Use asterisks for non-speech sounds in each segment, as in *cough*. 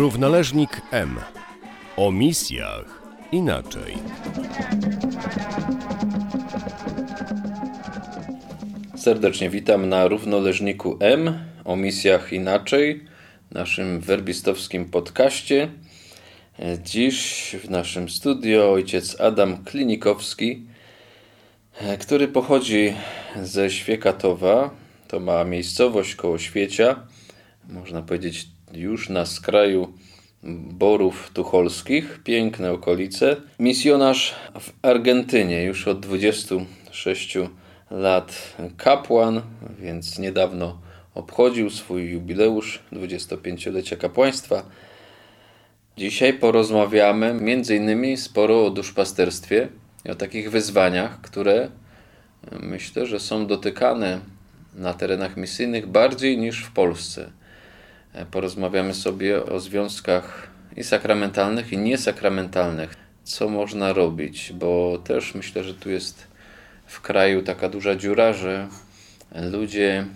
Równoleżnik M. O misjach inaczej. Serdecznie witam na równoleżniku M o misjach inaczej, naszym werbistowskim podcaście. Dziś w naszym studio ojciec Adam Klinikowski, który pochodzi ze Świekatowa. To ma miejscowość koło Świecia, można powiedzieć już na skraju Borów Tucholskich, piękne okolice. Misjonarz w Argentynie już od 26 lat kapłan, więc niedawno obchodził swój jubileusz 25-lecia kapłaństwa. Dzisiaj porozmawiamy innymi sporo o duszpasterstwie i o takich wyzwaniach, które myślę, że są dotykane na terenach misyjnych bardziej niż w Polsce. Porozmawiamy sobie o związkach i sakramentalnych, i niesakramentalnych. Co można robić, bo też myślę, że tu jest w kraju taka duża dziura, że ludzie,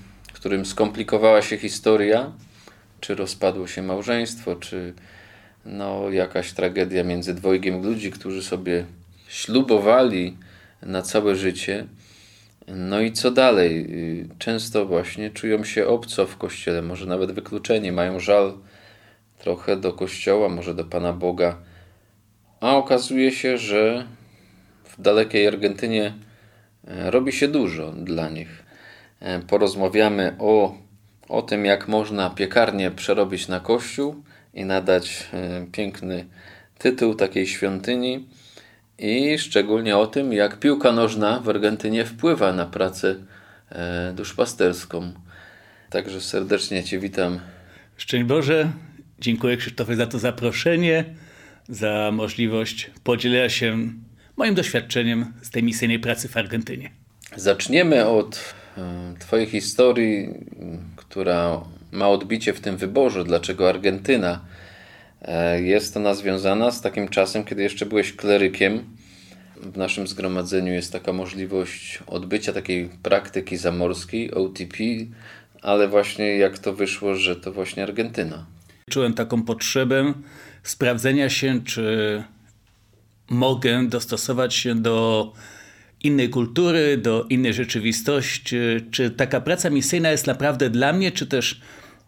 którym skomplikowała się historia, czy rozpadło się małżeństwo, czy no, jakaś tragedia między dwojgiem ludzi, którzy sobie ślubowali na całe życie. No i co dalej? Często właśnie czują się obco w kościele, może nawet wykluczeni, mają żal trochę do kościoła, może do Pana Boga. A okazuje się, że w dalekiej Argentynie robi się dużo dla nich. Porozmawiamy o, o tym, jak można piekarnię przerobić na kościół i nadać piękny tytuł takiej świątyni i szczególnie o tym, jak piłka nożna w Argentynie wpływa na pracę duszpasterską. Także serdecznie Cię witam. Szczęść Boże, dziękuję Krzysztofie za to zaproszenie, za możliwość podzielenia się moim doświadczeniem z tej misyjnej pracy w Argentynie. Zaczniemy od Twojej historii, która ma odbicie w tym wyborze, dlaczego Argentyna. Jest ona związana z takim czasem, kiedy jeszcze byłeś klerykiem. W naszym zgromadzeniu jest taka możliwość odbycia takiej praktyki zamorskiej, OTP, ale właśnie jak to wyszło, że to właśnie Argentyna. Czułem taką potrzebę sprawdzenia się, czy mogę dostosować się do innej kultury, do innej rzeczywistości, czy taka praca misyjna jest naprawdę dla mnie, czy też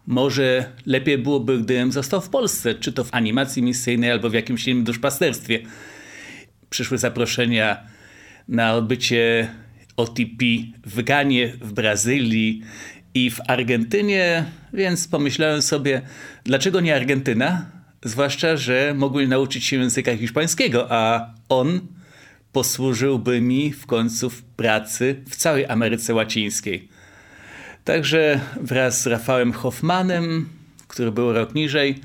może lepiej byłoby, gdybym został w Polsce, czy to w animacji misyjnej, albo w jakimś innym duszpasterstwie. Przyszły zaproszenia na odbycie OTP w Ganie, w Brazylii i w Argentynie, więc pomyślałem sobie, dlaczego nie Argentyna? Zwłaszcza, że mogłem nauczyć się języka hiszpańskiego, a on posłużyłby mi w końcu w pracy w całej Ameryce Łacińskiej. Także wraz z Rafałem Hoffmanem, który był rok niżej,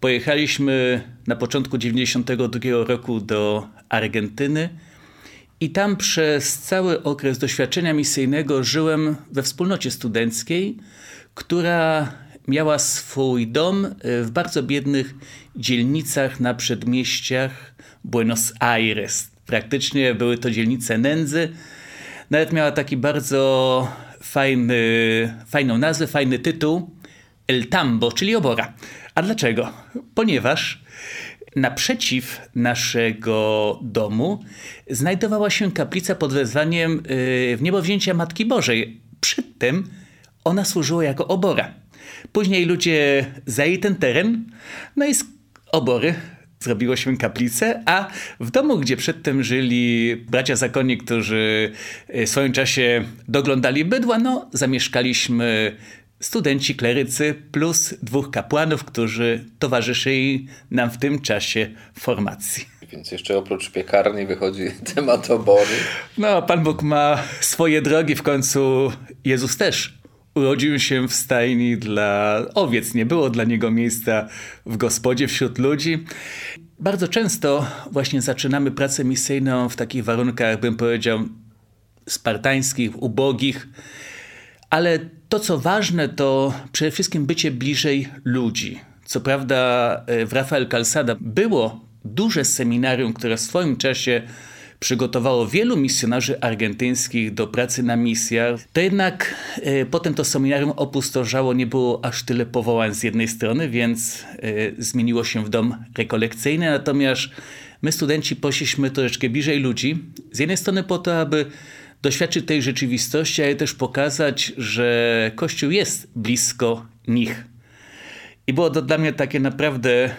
pojechaliśmy na początku 92 roku do Argentyny i tam przez cały okres doświadczenia misyjnego żyłem we wspólnocie studenckiej, która miała swój dom w bardzo biednych dzielnicach na przedmieściach Buenos Aires. Praktycznie były to dzielnice nędzy. Nawet miała taki bardzo fajny, fajną nazwę, fajny tytuł El Tambo, czyli obora. A dlaczego? Ponieważ naprzeciw naszego domu znajdowała się kaplica pod wezwaniem w niebowzięcia Matki Bożej. Przedtem ona służyła jako obora. Później ludzie zajęli ten teren, no i z obory zrobiło się kaplicę, a w domu, gdzie przedtem żyli bracia zakonni, którzy w swoim czasie doglądali bydła, no zamieszkaliśmy studenci, klerycy plus dwóch kapłanów, którzy towarzyszyli nam w tym czasie formacji. Więc jeszcze oprócz piekarni wychodzi *laughs* temat obory. No, Pan Bóg ma swoje drogi, w końcu Jezus też urodził się w stajni dla owiec. Nie było dla niego miejsca w gospodzie wśród ludzi. Bardzo często właśnie zaczynamy pracę misyjną w takich warunkach, bym powiedział, spartańskich, ubogich, ale to, co ważne, to przede wszystkim bycie bliżej ludzi. Co prawda w Rafael Calzada było duże seminarium, które w swoim czasie przygotowało wielu misjonarzy argentyńskich do pracy na misjach, to jednak e, potem to seminarium opustoszało, nie było aż tyle powołań z jednej strony, więc e, zmieniło się w dom rekolekcyjny, natomiast my studenci poszliśmy troszeczkę bliżej ludzi. Z jednej strony po to, aby doświadczyć tej rzeczywistości, ale też pokazać, że Kościół jest blisko nich. I było to dla mnie takie naprawdę e,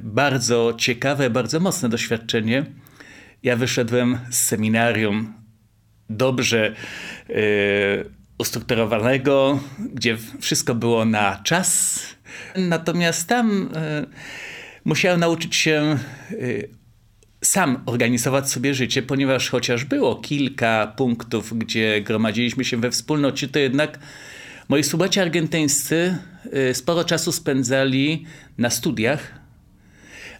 bardzo ciekawe, bardzo mocne doświadczenie. Ja wyszedłem z seminarium dobrze yy, ustrukturowanego, gdzie wszystko było na czas. Natomiast tam yy, musiałem nauczyć się yy, sam organizować sobie życie, ponieważ chociaż było kilka punktów, gdzie gromadziliśmy się we wspólnocie, to jednak moi słuchacze argentyńscy sporo czasu spędzali na studiach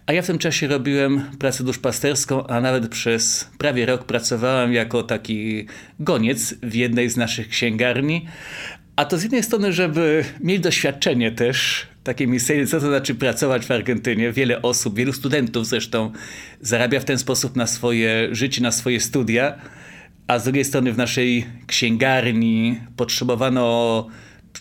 a ja w tym czasie robiłem pracę duszpasterską, a nawet przez prawie rok pracowałem jako taki goniec w jednej z naszych księgarni. A to z jednej strony, żeby mieć doświadczenie też takie misyjne, co to znaczy pracować w Argentynie. Wiele osób, wielu studentów zresztą zarabia w ten sposób na swoje życie, na swoje studia. A z drugiej strony w naszej księgarni potrzebowano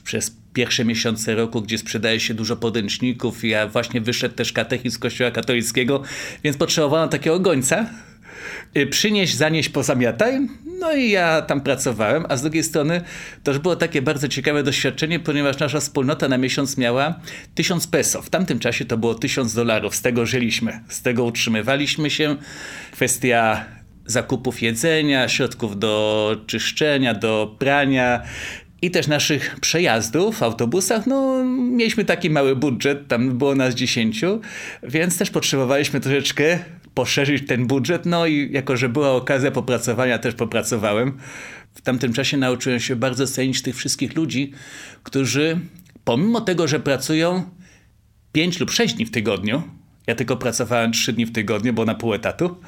przez pierwsze miesiące roku, gdzie sprzedaje się dużo podręczników. Ja właśnie wyszedł też katechizm Kościoła katolickiego, więc potrzebowałem takiego gońca. Y, przynieść, zanieść, pozamiataj. No i ja tam pracowałem, a z drugiej strony już było takie bardzo ciekawe doświadczenie, ponieważ nasza wspólnota na miesiąc miała 1000 peso. W tamtym czasie to było 1000 dolarów. Z tego żyliśmy, z tego utrzymywaliśmy się. Kwestia zakupów jedzenia, środków do czyszczenia, do prania, i też naszych przejazdów w autobusach, no mieliśmy taki mały budżet, tam było nas dziesięciu, więc też potrzebowaliśmy troszeczkę poszerzyć ten budżet, no i jako, że była okazja popracowania, też popracowałem. W tamtym czasie nauczyłem się bardzo cenić tych wszystkich ludzi, którzy pomimo tego, że pracują 5 lub 6 dni w tygodniu, ja tylko pracowałem 3 dni w tygodniu, bo na pół etatu,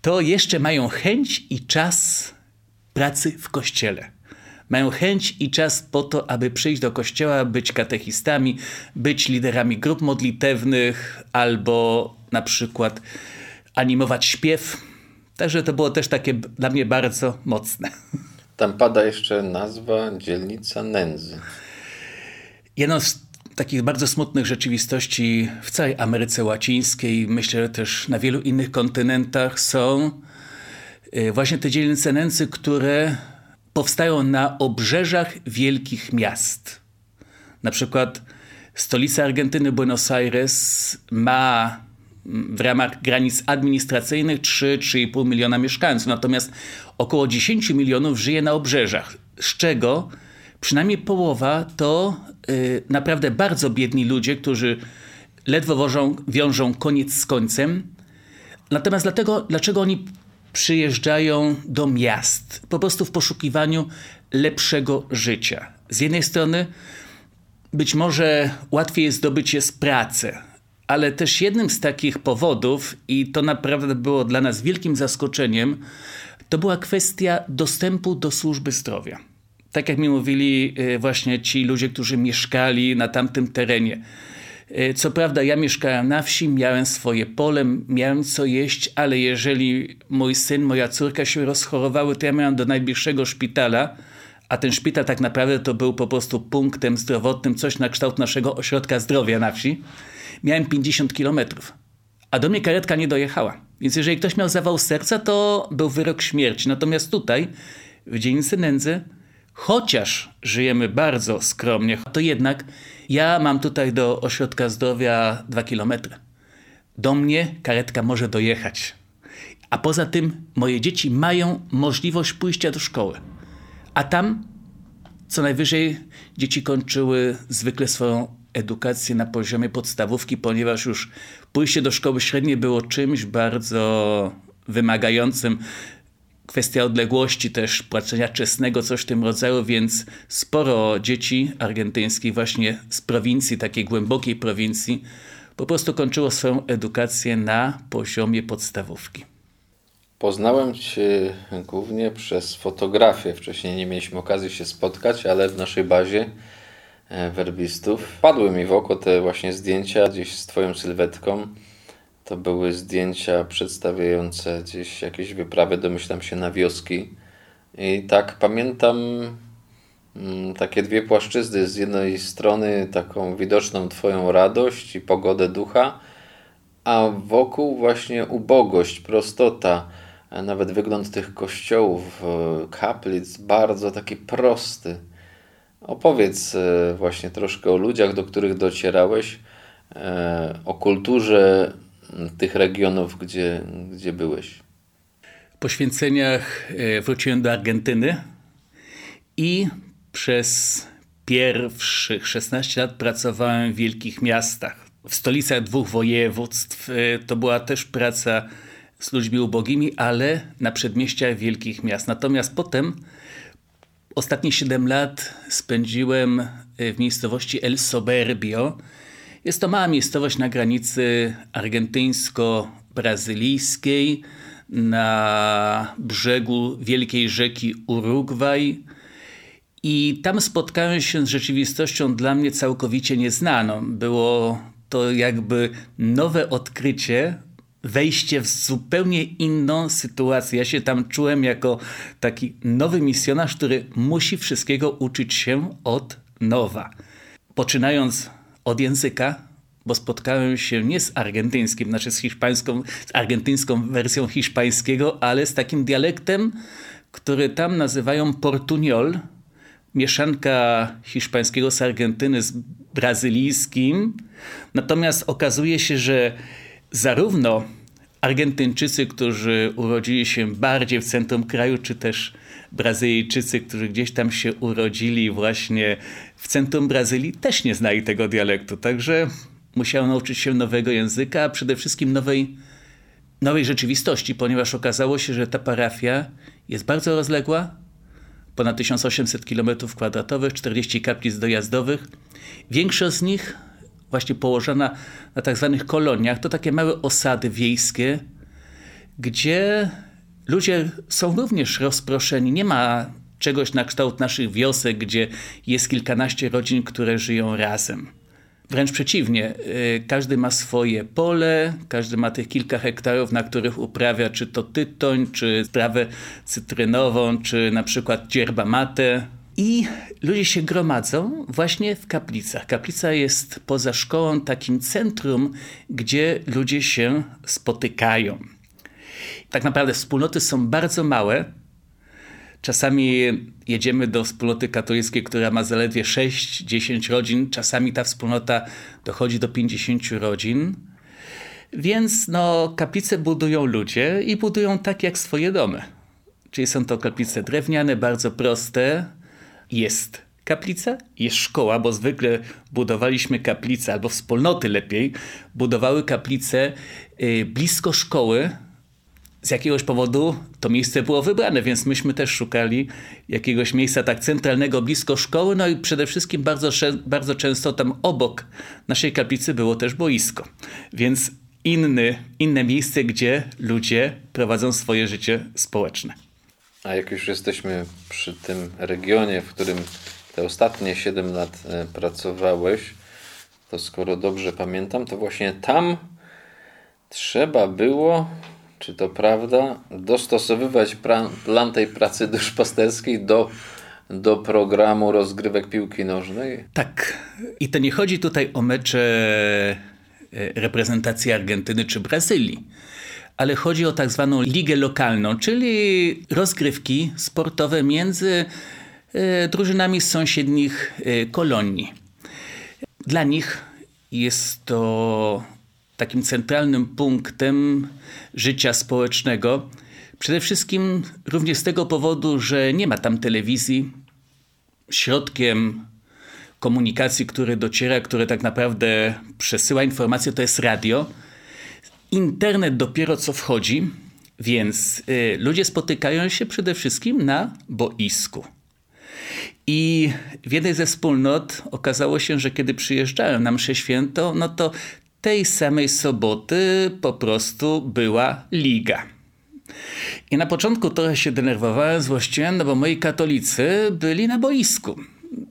to jeszcze mają chęć i czas pracy w kościele mają chęć i czas po to, aby przyjść do kościoła, być katechistami, być liderami grup modlitewnych albo na przykład animować śpiew. Także to było też takie dla mnie bardzo mocne. *laughs* Tam pada jeszcze nazwa dzielnica Nędzy. Jedną z takich bardzo smutnych rzeczywistości w całej Ameryce Łacińskiej, myślę, że też na wielu innych kontynentach są y, właśnie te dzielnice nędzy, które powstają na obrzeżach wielkich miast. Na przykład stolica Argentyny, Buenos Aires, ma w ramach granic administracyjnych 3-3,5 miliona mieszkańców, natomiast około 10 milionów żyje na obrzeżach, z czego przynajmniej połowa to yy, naprawdę bardzo biedni ludzie, którzy ledwo wożą, wiążą koniec z końcem. Natomiast dlatego, dlaczego oni przyjeżdżają do miast po prostu w poszukiwaniu lepszego życia. Z jednej strony być może łatwiej jest zdobyć jest pracę, ale też jednym z takich powodów, i to naprawdę było dla nas wielkim zaskoczeniem, to była kwestia dostępu do służby zdrowia. Tak jak mi mówili y, właśnie ci ludzie, którzy mieszkali na tamtym terenie co prawda ja mieszkałem na wsi, miałem swoje pole, miałem co jeść, ale jeżeli mój syn, moja córka się rozchorowały, to ja miałem do najbliższego szpitala, a ten szpital tak naprawdę to był po prostu punktem zdrowotnym, coś na kształt naszego ośrodka zdrowia na wsi. Miałem 50 kilometrów, a do mnie karetka nie dojechała. Więc jeżeli ktoś miał zawał serca, to był wyrok śmierci. Natomiast tutaj, w dzielnicy nędzy, chociaż żyjemy bardzo skromnie, to jednak ja mam tutaj do ośrodka zdrowia dwa kilometry. Do mnie karetka może dojechać. A poza tym moje dzieci mają możliwość pójścia do szkoły. A tam co najwyżej dzieci kończyły zwykle swoją edukację na poziomie podstawówki, ponieważ już pójście do szkoły średniej było czymś bardzo wymagającym kwestia odległości też płacenia czesnego, coś w tym rodzaju, więc sporo dzieci argentyńskich właśnie z prowincji, takiej głębokiej prowincji, po prostu kończyło swoją edukację na poziomie podstawówki. Poznałem Cię głównie przez fotografię. Wcześniej nie mieliśmy okazji się spotkać, ale w naszej bazie e, werbistów padły mi w oko te właśnie zdjęcia gdzieś z Twoją sylwetką to były zdjęcia przedstawiające gdzieś jakieś wyprawy, domyślam się, na wioski. I tak pamiętam mm, takie dwie płaszczyzny. Z jednej strony taką widoczną Twoją radość i pogodę ducha, a wokół właśnie ubogość, prostota, nawet wygląd tych kościołów, e, kaplic, bardzo taki prosty. Opowiedz e, właśnie troszkę o ludziach, do których docierałeś, e, o kulturze tych regionów, gdzie, gdzie byłeś. Po święceniach wróciłem do Argentyny i przez pierwszych 16 lat pracowałem w wielkich miastach w stolicach dwóch województw. E, to była też praca z ludźmi ubogimi, ale na przedmieściach wielkich miast. Natomiast potem ostatnie 7 lat spędziłem e, w miejscowości El Soberbio. Jest to mała miejscowość na granicy argentyńsko-brazylijskiej, na brzegu wielkiej rzeki Urugwaj. I tam spotkałem się z rzeczywistością dla mnie całkowicie nieznaną. Było to jakby nowe odkrycie, wejście w zupełnie inną sytuację. Ja się tam czułem jako taki nowy misjonarz, który musi wszystkiego uczyć się od nowa. Poczynając od języka, bo spotkałem się nie z argentyńskim, znaczy z hiszpańską, z argentyńską wersją hiszpańskiego, ale z takim dialektem, który tam nazywają portuñol, mieszanka hiszpańskiego z Argentyny z brazylijskim. Natomiast okazuje się, że zarówno Argentyńczycy, którzy urodzili się bardziej w centrum kraju, czy też Brazylijczycy, którzy gdzieś tam się urodzili właśnie w centrum Brazylii, też nie znali tego dialektu. Także musiałem nauczyć się nowego języka, a przede wszystkim nowej, nowej rzeczywistości, ponieważ okazało się, że ta parafia jest bardzo rozległa, ponad 1800 km2, 40 kaplic dojazdowych. Większość z nich właśnie położona na tak zwanych koloniach, to takie małe osady wiejskie, gdzie ludzie są również rozproszeni. Nie ma czegoś na kształt naszych wiosek, gdzie jest kilkanaście rodzin, które żyją razem. Wręcz przeciwnie, y, każdy ma swoje pole, każdy ma tych kilka hektarów, na których uprawia czy to tytoń, czy trawę cytrynową, czy na przykład dzierba matę. I ludzie się gromadzą właśnie w kaplicach. Kaplica jest poza szkołą takim centrum, gdzie ludzie się spotykają. Tak naprawdę wspólnoty są bardzo małe, Czasami jedziemy do wspólnoty katolickiej, która ma zaledwie 6-10 rodzin, czasami ta wspólnota dochodzi do 50 rodzin. Więc no, kaplice budują ludzie i budują tak jak swoje domy. Czyli są to kaplice drewniane, bardzo proste. Jest kaplica, jest szkoła, bo zwykle budowaliśmy kaplice, albo wspólnoty lepiej, budowały kaplice y, blisko szkoły, z jakiegoś powodu to miejsce było wybrane, więc myśmy też szukali jakiegoś miejsca tak centralnego, blisko szkoły, no i przede wszystkim bardzo, bardzo często tam obok naszej kaplicy było też boisko. Więc inny, inne miejsce, gdzie ludzie prowadzą swoje życie społeczne. A jak już jesteśmy przy tym regionie, w którym te ostatnie 7 lat e, pracowałeś, to skoro dobrze pamiętam, to właśnie tam trzeba było czy to prawda, dostosowywać plan tej pracy duszpasterskiej do, do programu rozgrywek piłki nożnej? Tak. I to nie chodzi tutaj o mecze e, reprezentacji Argentyny czy Brazylii, ale chodzi o tak zwaną ligę lokalną, czyli rozgrywki sportowe między e, drużynami z sąsiednich e, kolonii. Dla nich jest to takim centralnym punktem życia społecznego. Przede wszystkim również z tego powodu, że nie ma tam telewizji. Środkiem komunikacji, który dociera, które tak naprawdę przesyła informacje, to jest radio. Internet dopiero co wchodzi, więc y, ludzie spotykają się przede wszystkim na boisku. I w jednej ze wspólnot okazało się, że kiedy przyjeżdżałem na mszę święto, no to tej samej soboty po prostu była liga. I na początku trochę się denerwowałem, złościłem, no bo moi katolicy byli na boisku.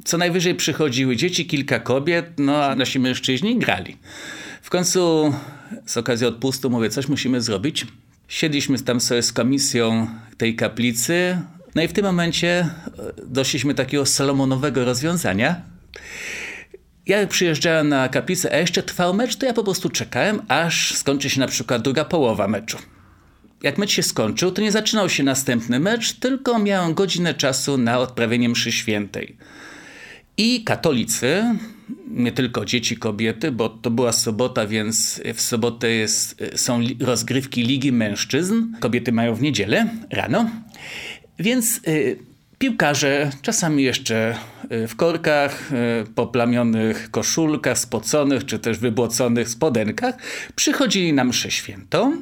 Co najwyżej przychodziły dzieci, kilka kobiet, no a nasi mężczyźni grali. W końcu z okazji odpustu mówię, coś musimy zrobić. Siedliśmy tam sobie z komisją tej kaplicy, no i w tym momencie e, doszliśmy do takiego salomonowego rozwiązania. Ja przyjeżdżałem na kaplicę, a jeszcze trwał mecz, to ja po prostu czekałem, aż skończy się na przykład druga połowa meczu. Jak mecz się skończył, to nie zaczynał się następny mecz, tylko miałem godzinę czasu na odprawienie mszy świętej. I katolicy, nie tylko dzieci, kobiety, bo to była sobota, więc w sobotę jest, są rozgrywki Ligi Mężczyzn. Kobiety mają w niedzielę rano. Więc y, piłkarze, czasami jeszcze y, w korkach, y, poplamionych koszulkach, spoconych czy też wybłoconych spodenkach, przychodzili na mszę świętą.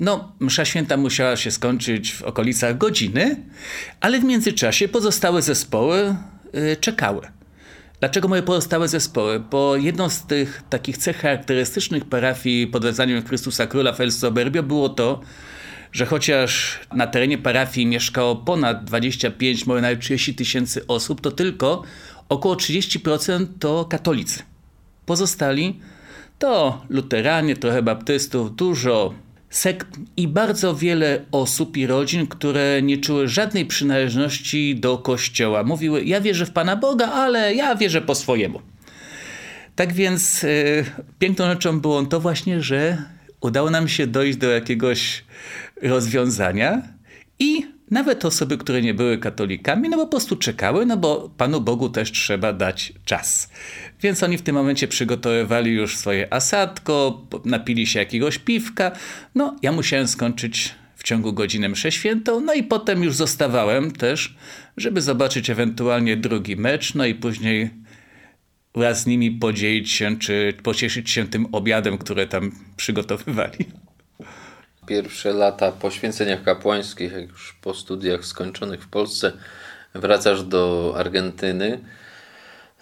No, msza święta musiała się skończyć w okolicach godziny, ale w międzyczasie pozostałe zespoły czekały. Dlaczego moje pozostałe zespoły? Bo jedną z tych takich cech charakterystycznych parafii pod wezwaniem Chrystusa Króla w El Soberbio było to, że chociaż na terenie parafii mieszkało ponad 25, może nawet 30 tysięcy osób, to tylko około 30% to katolicy. Pozostali to luteranie, trochę baptystów, dużo sekt i bardzo wiele osób i rodzin, które nie czuły żadnej przynależności do kościoła. Mówiły: Ja wierzę w Pana Boga, ale ja wierzę po swojemu. Tak więc yy, piękną rzeczą było to właśnie, że udało nam się dojść do jakiegoś rozwiązania i nawet osoby, które nie były katolikami, no po prostu czekały, no bo Panu Bogu też trzeba dać czas. Więc oni w tym momencie przygotowywali już swoje asadko, napili się jakiegoś piwka. No, ja musiałem skończyć w ciągu godziny mszę świętą, no i potem już zostawałem też, żeby zobaczyć ewentualnie drugi mecz, no i później wraz z nimi podzielić się, czy pocieszyć się tym obiadem, które tam przygotowywali. Pierwsze lata poświęceniach kapłańskich, jak już po studiach skończonych w Polsce, wracasz do Argentyny.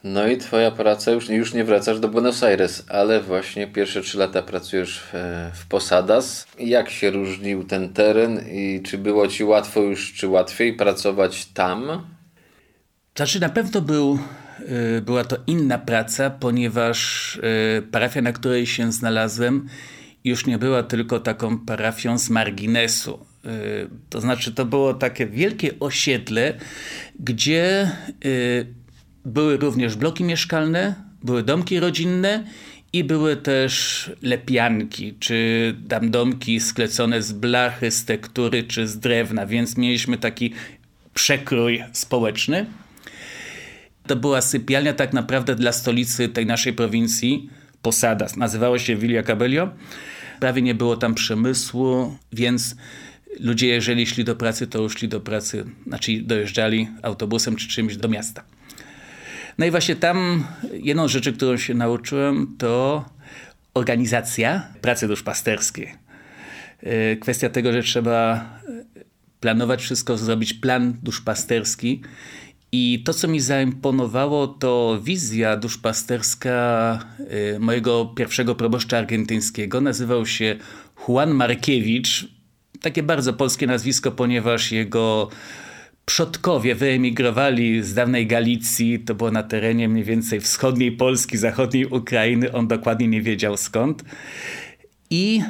No i twoja praca, już, już nie wracasz do Buenos Aires, ale właśnie pierwsze trzy lata pracujesz w, w Posadas. Jak się różnił ten teren i czy było ci łatwo już, czy łatwiej pracować tam? Znaczy na pewno był, y, była to inna praca, ponieważ y, parafia, na której się znalazłem, już nie była tylko taką parafią z marginesu. Y, to znaczy, to było takie wielkie osiedle, gdzie y, były również bloki mieszkalne, były domki rodzinne i były też lepianki, czy tam domki sklecone z blachy, z tektury, czy z drewna, więc mieliśmy taki przekrój społeczny. To była sypialnia tak naprawdę dla stolicy tej naszej prowincji, Posadas. Nazywało się Villa Cabello. Prawie nie było tam przemysłu, więc ludzie, jeżeli szli do pracy, to szli do pracy, znaczy dojeżdżali autobusem czy czymś do miasta. No i właśnie tam jedną z rzeczy, którą się nauczyłem, to organizacja pracy duszpasterskiej. E, kwestia tego, że trzeba planować wszystko, zrobić plan duszpasterski i to, co mi zaimponowało, to wizja duszpasterska y, mojego pierwszego proboszcza argentyńskiego. Nazywał się Juan Markiewicz. Takie bardzo polskie nazwisko, ponieważ jego przodkowie wyemigrowali z dawnej Galicji, to było na terenie mniej więcej wschodniej Polski, zachodniej Ukrainy, on dokładnie nie wiedział skąd. I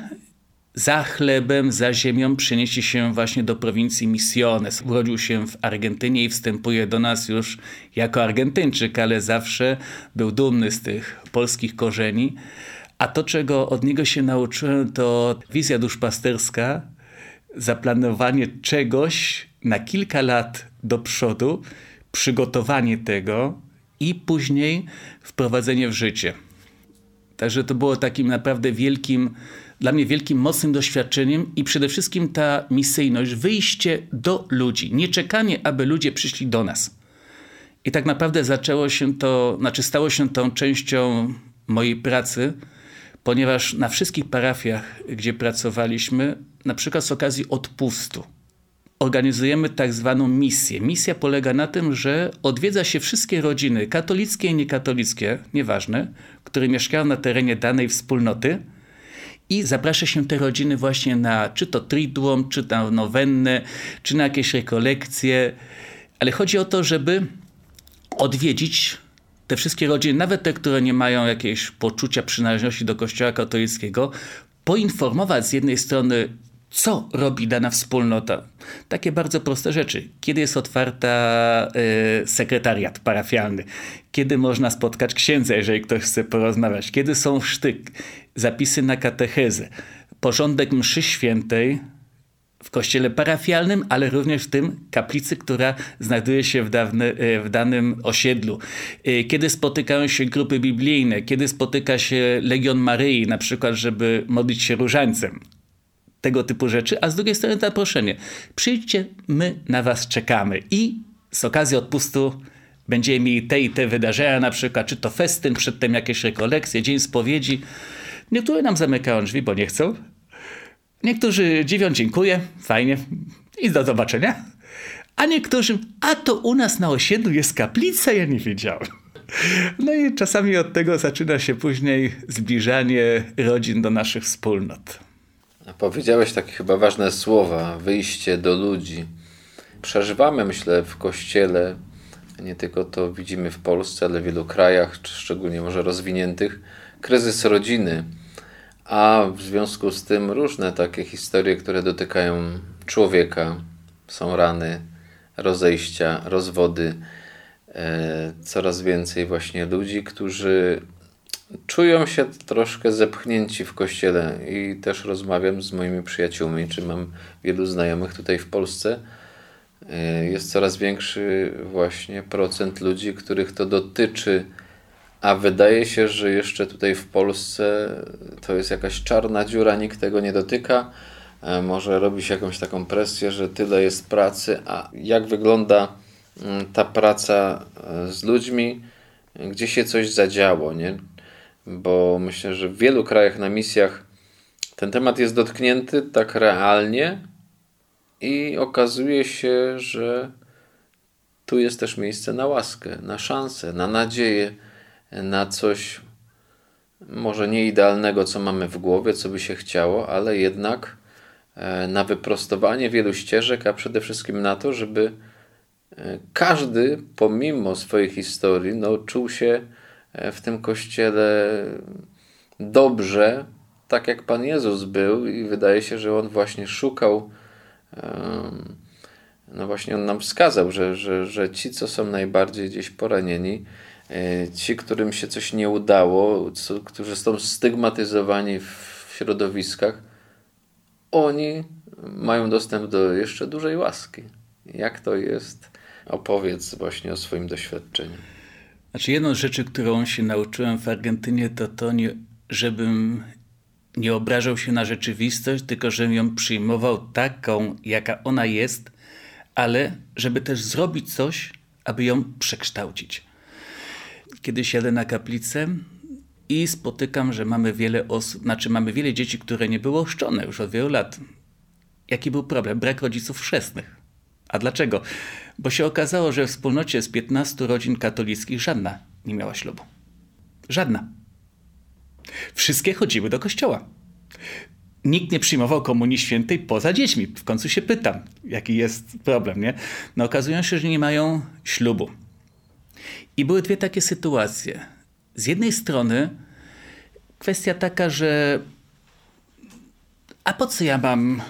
za chlebem, za ziemią przeniesie się właśnie do prowincji Misiones. Urodził się w Argentynie i wstępuje do nas już jako Argentyńczyk, ale zawsze był dumny z tych polskich korzeni. A to, czego od niego się nauczyłem, to wizja duszpasterska, zaplanowanie czegoś na kilka lat do przodu, przygotowanie tego i później wprowadzenie w życie. Także to było takim naprawdę wielkim dla mnie wielkim, mocnym doświadczeniem i przede wszystkim ta misyjność, wyjście do ludzi, nie czekanie, aby ludzie przyszli do nas. I tak naprawdę zaczęło się to, znaczy stało się tą częścią mojej pracy, ponieważ na wszystkich parafiach, gdzie pracowaliśmy, na przykład z okazji odpustu, organizujemy tak zwaną misję. Misja polega na tym, że odwiedza się wszystkie rodziny, katolickie i niekatolickie, nieważne, które mieszkają na terenie danej wspólnoty, i zaprasza się te rodziny właśnie na czy to triduum, czy na nowennę, czy na jakieś rekolekcje. Ale chodzi o to, żeby odwiedzić te wszystkie rodziny, nawet te, które nie mają jakiegoś poczucia przynależności do Kościoła katolickiego, poinformować z jednej strony, co robi dana wspólnota. Takie bardzo proste rzeczy. Kiedy jest otwarta y, sekretariat parafialny, kiedy można spotkać księdza, jeżeli ktoś chce porozmawiać, kiedy są sztyk, zapisy na katechezę, porządek mszy świętej, w kościele parafialnym, ale również w tym kaplicy, która znajduje się w, dawny, w danym osiedlu. Y, kiedy spotykają się grupy biblijne, kiedy spotyka się Legion Maryi, na przykład, żeby modlić się różańcem. Tego typu rzeczy, a z drugiej strony zaproszenie. Przyjdźcie, my na was czekamy. I z okazji odpustu będziemy mieli te i te wydarzenia, na przykład, czy to festyn, przedtem jakieś rekolekcje, dzień spowiedzi. Niektóre nam zamykają drzwi, bo nie chcą, Niektórzy dziwią, dziękuję, fajnie i do zobaczenia. A niektórzy, a to u nas na osiedlu jest kaplica, ja nie wiedziałem. No i czasami od tego zaczyna się później zbliżanie rodzin do naszych wspólnot. Powiedziałeś takie chyba ważne słowa, wyjście do ludzi. Przeżywamy, myślę, w kościele, nie tylko to widzimy w Polsce, ale w wielu krajach, szczególnie może rozwiniętych, kryzys rodziny a w związku z tym różne takie historie, które dotykają człowieka. Są rany, rozejścia, rozwody. E, coraz więcej właśnie ludzi, którzy czują się troszkę zepchnięci w kościele i też rozmawiam z moimi przyjaciółmi, czy mam wielu znajomych tutaj w Polsce. E, jest coraz większy właśnie procent ludzi, których to dotyczy a wydaje się, że jeszcze tutaj w Polsce to jest jakaś czarna dziura, nikt tego nie dotyka. E, może robi się jakąś taką presję, że tyle jest pracy, a jak wygląda mm, ta praca e, z ludźmi, gdzie się coś zadziało, nie? Bo myślę, że w wielu krajach na misjach ten temat jest dotknięty tak realnie i okazuje się, że tu jest też miejsce na łaskę, na szansę, na nadzieję na coś może nie idealnego, co mamy w głowie, co by się chciało, ale jednak e, na wyprostowanie wielu ścieżek, a przede wszystkim na to, żeby e, każdy, pomimo swojej historii, no, czuł się e, w tym kościele dobrze, tak jak Pan Jezus był, i wydaje się, że on właśnie szukał. No właśnie on nam wskazał, że, że, że ci, co są najbardziej gdzieś poranieni, ci, którym się coś nie udało, co, którzy są stygmatyzowani w środowiskach, oni mają dostęp do jeszcze dużej łaski. Jak to jest? Opowiedz właśnie o swoim doświadczeniu. Znaczy, jedną z rzeczy, którą się nauczyłem w Argentynie, to to, nie, żebym nie obrażał się na rzeczywistość, tylko żebym ją przyjmował taką, jaka ona jest, ale żeby też zrobić coś, aby ją przekształcić. Kiedyś jadę na kaplicę i spotykam, że mamy wiele osób, znaczy mamy wiele dzieci, które nie były oszczone już od wielu lat. Jaki był problem? Brak rodziców chrzestnych. A dlaczego? Bo się okazało, że w wspólnocie z 15 rodzin katolickich żadna nie miała ślubu. Żadna. Wszystkie chodziły do kościoła. Nikt nie przyjmował komunii świętej poza dziećmi. W końcu się pytam, jaki jest problem, nie? No okazują się, że nie mają ślubu. I były dwie takie sytuacje. Z jednej strony kwestia taka, że a po co ja mam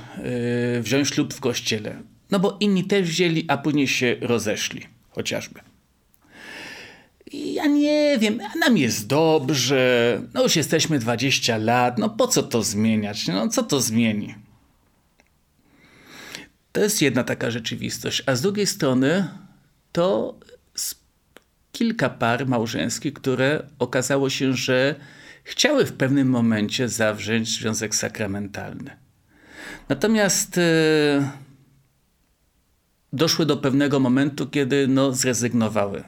yy, wziąć ślub w kościele? No bo inni też wzięli, a później się rozeszli, chociażby. Ja nie wiem, a nam jest dobrze, no już jesteśmy 20 lat, no po co to zmieniać? No co to zmieni? To jest jedna taka rzeczywistość. A z drugiej strony to kilka par małżeńskich, które okazało się, że chciały w pewnym momencie zawrzeć związek sakramentalny. Natomiast e, doszły do pewnego momentu, kiedy no, zrezygnowały.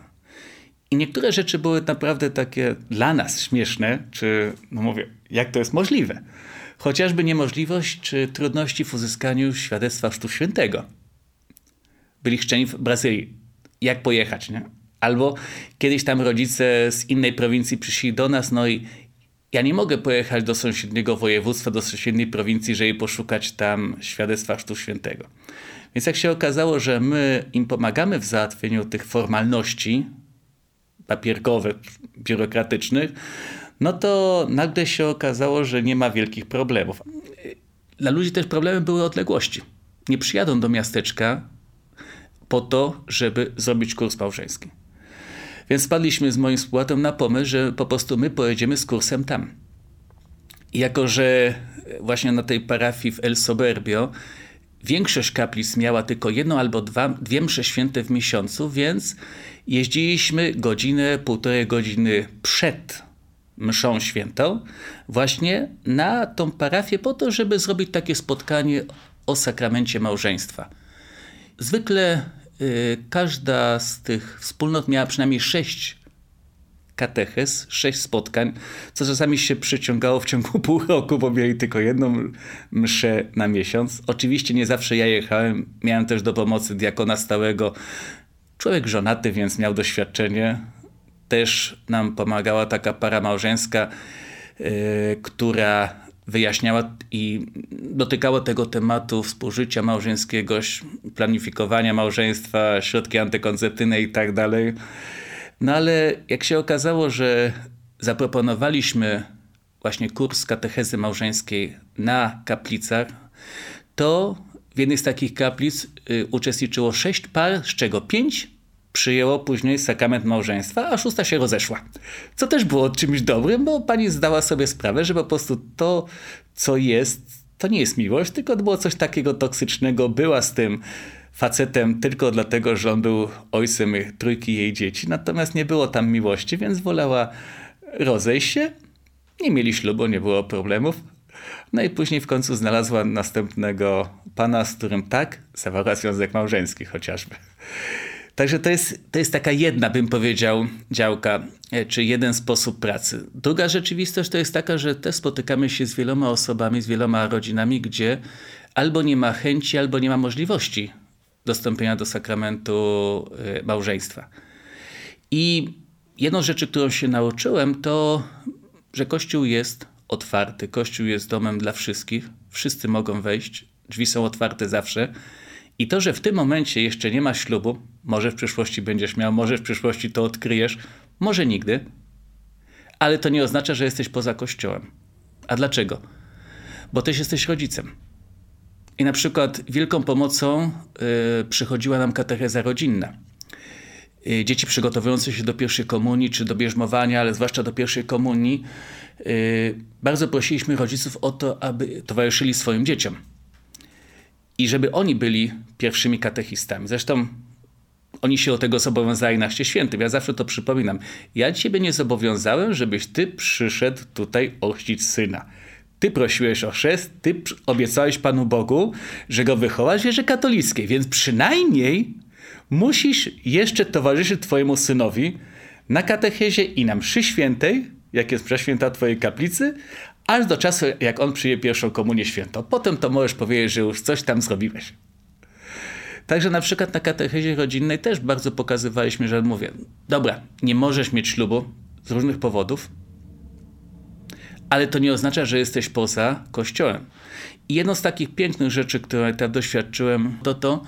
I niektóre rzeczy były naprawdę takie dla nas śmieszne, czy no mówię, jak to jest możliwe? Chociażby niemożliwość czy trudności w uzyskaniu świadectwa Chrztu Świętego. Byli chrzczeni w Brazylii. Jak pojechać, nie? Albo kiedyś tam rodzice z innej prowincji przyszli do nas, no i ja nie mogę pojechać do sąsiedniego województwa, do sąsiedniej prowincji, żeby poszukać tam świadectwa Chrztu Świętego. Więc jak się okazało, że my im pomagamy w załatwieniu tych formalności, papierkowych, biurokratycznych, no to nagle się okazało, że nie ma wielkich problemów. Dla ludzi też problemem były odległości. Nie przyjadą do miasteczka po to, żeby zrobić kurs małżeński. Więc spadliśmy z moim współbratem na pomysł, że po prostu my pojedziemy z kursem tam. I jako, że właśnie na tej parafii w El Soberbio większość kaplic miała tylko jedną albo dwa, dwie msze święte w miesiącu, więc jeździliśmy godzinę, półtorej godziny przed mszą świętą właśnie na tą parafię po to, żeby zrobić takie spotkanie o sakramencie małżeństwa. Zwykle każda z tych wspólnot miała przynajmniej sześć katechez, sześć spotkań, co czasami się przyciągało w ciągu *laughs* pół roku, bo mieli tylko jedną mszę na miesiąc. Oczywiście nie zawsze ja jechałem, miałem też do pomocy diakona stałego, człowiek żonaty, więc miał doświadczenie. Też nam pomagała taka para małżeńska, yy, która wyjaśniała i dotykała tego tematu współżycia małżeńskiego, planifikowania małżeństwa, środki antykoncepcyjne i tak dalej. No ale jak się okazało, że zaproponowaliśmy właśnie kurs katechezy małżeńskiej na kaplicach, to w jednej z takich kaplic y, uczestniczyło sześć par, z czego pięć przyjęło później sakrament małżeństwa, a szósta się rozeszła. Co też było czymś dobrym, bo pani zdała sobie sprawę, że po prostu to, co jest, to nie jest miłość, tylko było coś takiego toksycznego, była z tym facetem tylko dlatego, że on był ojcem trójki jej dzieci, natomiast nie było tam miłości, więc wolała rozejść się. Nie mieli ślubu, nie było problemów. No i później w końcu znalazła następnego pana, z którym tak, zawarła związek małżeński chociażby. Także to jest, to jest taka jedna, bym powiedział, działka, e, czy jeden sposób pracy. Druga rzeczywistość to jest taka, że też spotykamy się z wieloma osobami, z wieloma rodzinami, gdzie albo nie ma chęci, albo nie ma możliwości dostąpienia do sakramentu y, małżeństwa. I jedną rzeczy, którą się nauczyłem, to, że Kościół jest otwarty. Kościół jest domem dla wszystkich. Wszyscy mogą wejść. Drzwi są otwarte zawsze. I to, że w tym momencie jeszcze nie ma ślubu, może w przyszłości będziesz miał, może w przyszłości to odkryjesz, może nigdy, ale to nie oznacza, że jesteś poza Kościołem. A dlaczego? Bo też jesteś rodzicem. I na przykład wielką pomocą y, przychodziła nam katecheza rodzinna. Y, dzieci przygotowujące się do pierwszej komunii czy do bierzmowania, ale zwłaszcza do pierwszej komunii, y, bardzo prosiliśmy rodziców o to, aby towarzyszyli swoim dzieciom. I żeby oni byli pierwszymi katechistami. Zresztą oni się o tego zobowiązali na Chrzcie Świętym. Ja zawsze to przypominam. Ja ciebie nie zobowiązałem, żebyś ty przyszedł tutaj ochrzcić syna. Ty prosiłeś o chrzest, ty obiecałeś Panu Bogu, że go wychowasz w wierze katolickiej, więc przynajmniej musisz jeszcze towarzyszyć Twojemu synowi na katechezie i na mszy świętej, jak jest prześwięta Twojej kaplicy, aż do czasu, jak on przyje pierwszą komunię świętą. Potem to możesz powiedzieć, że już coś tam zrobiłeś. Także na przykład na katechezie rodzinnej też bardzo pokazywaliśmy, że mówię, dobra, nie możesz mieć ślubu z różnych powodów, ale to nie oznacza, że jesteś poza Kościołem. I jedną z takich pięknych rzeczy, które tam doświadczyłem, to to,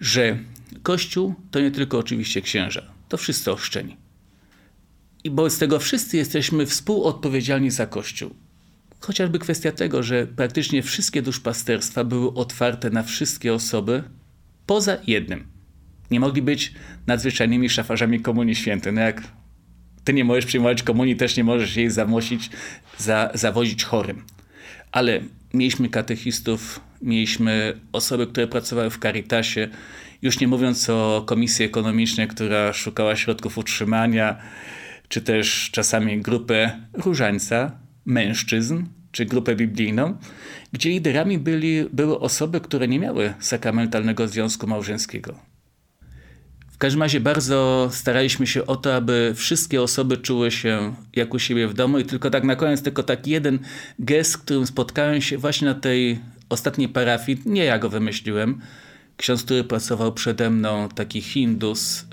że Kościół to nie tylko oczywiście księża, to wszyscy ochrzczeni. I wobec tego wszyscy jesteśmy współodpowiedzialni za Kościół. Chociażby kwestia tego, że praktycznie wszystkie duszpasterstwa były otwarte na wszystkie osoby, poza jednym. Nie mogli być nadzwyczajnymi szafarzami Komunii Świętej. No jak ty nie możesz przyjmować komunii, też nie możesz jej zamosić, za, zawozić chorym. Ale mieliśmy katechistów, mieliśmy osoby, które pracowały w Caritasie, już nie mówiąc o Komisji Ekonomicznej, która szukała środków utrzymania, czy też czasami grupę różańca, mężczyzn, czy grupę biblijną, gdzie liderami byli, były osoby, które nie miały sakramentalnego związku małżeńskiego. W każdym razie bardzo staraliśmy się o to, aby wszystkie osoby czuły się jak u siebie w domu i tylko tak na koniec, tylko taki jeden gest, którym spotkałem się właśnie na tej ostatniej parafii, nie ja go wymyśliłem, ksiądz, który pracował przede mną, taki Hindus, y,